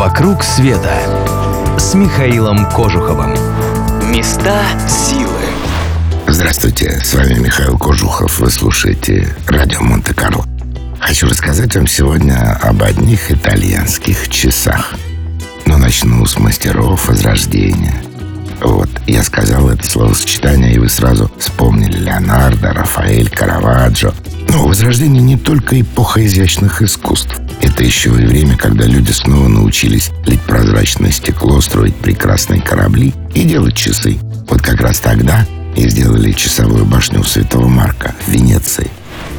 «Вокруг света» с Михаилом Кожуховым. Места силы. Здравствуйте, с вами Михаил Кожухов. Вы слушаете радио Монте-Карло. Хочу рассказать вам сегодня об одних итальянских часах. Но начну с мастеров Возрождения. Вот, я сказал это словосочетание, и вы сразу вспомнили Леонардо, Рафаэль, Караваджо. Но Возрождение не только эпоха изящных искусств. Это еще и время, когда люди снова научились лить прозрачное стекло, строить прекрасные корабли и делать часы. Вот как раз тогда и сделали часовую башню у Святого Марка в Венеции.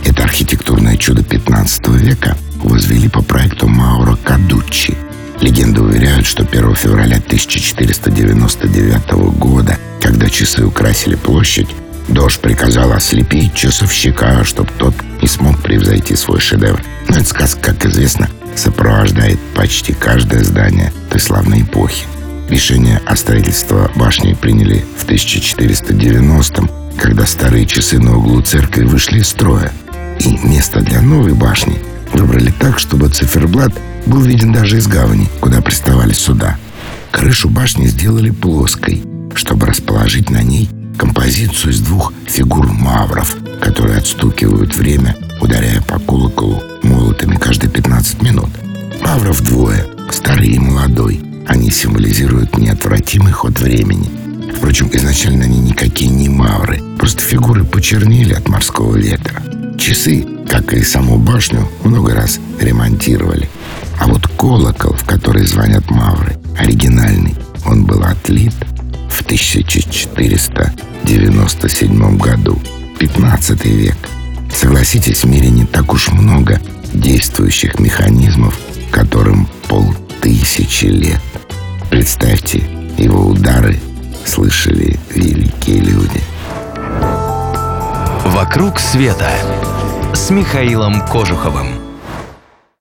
Это архитектурное чудо 15 века возвели по проекту Мауро Кадуччи. Легенды уверяют, что 1 февраля 1499 года, когда часы украсили площадь, Дождь приказал ослепить часовщика, чтобы тот не смог превзойти свой шедевр. Но эта сказка, как известно, сопровождает почти каждое здание той славной эпохи. Решение о строительстве башни приняли в 1490-м, когда старые часы на углу церкви вышли из строя. И место для новой башни выбрали так, чтобы циферблат был виден даже из гавани, куда приставали суда. Крышу башни сделали плоской, чтобы расположить на ней композицию из двух фигур мавров, которые отстукивают время, ударяя по колоколу молотами каждые 15 минут. Мавров двое, старый и молодой. Они символизируют неотвратимый ход времени. Впрочем, изначально они никакие не мавры, просто фигуры почернели от морского ветра. Часы, как и саму башню, много раз ремонтировали. А вот колокол, в который звонят мавры, оригинальный, он был отлит 1497 году. 15 век. Согласитесь, в мире не так уж много действующих механизмов, которым полтысячи лет. Представьте, его удары слышали великие люди. «Вокруг света» с Михаилом Кожуховым.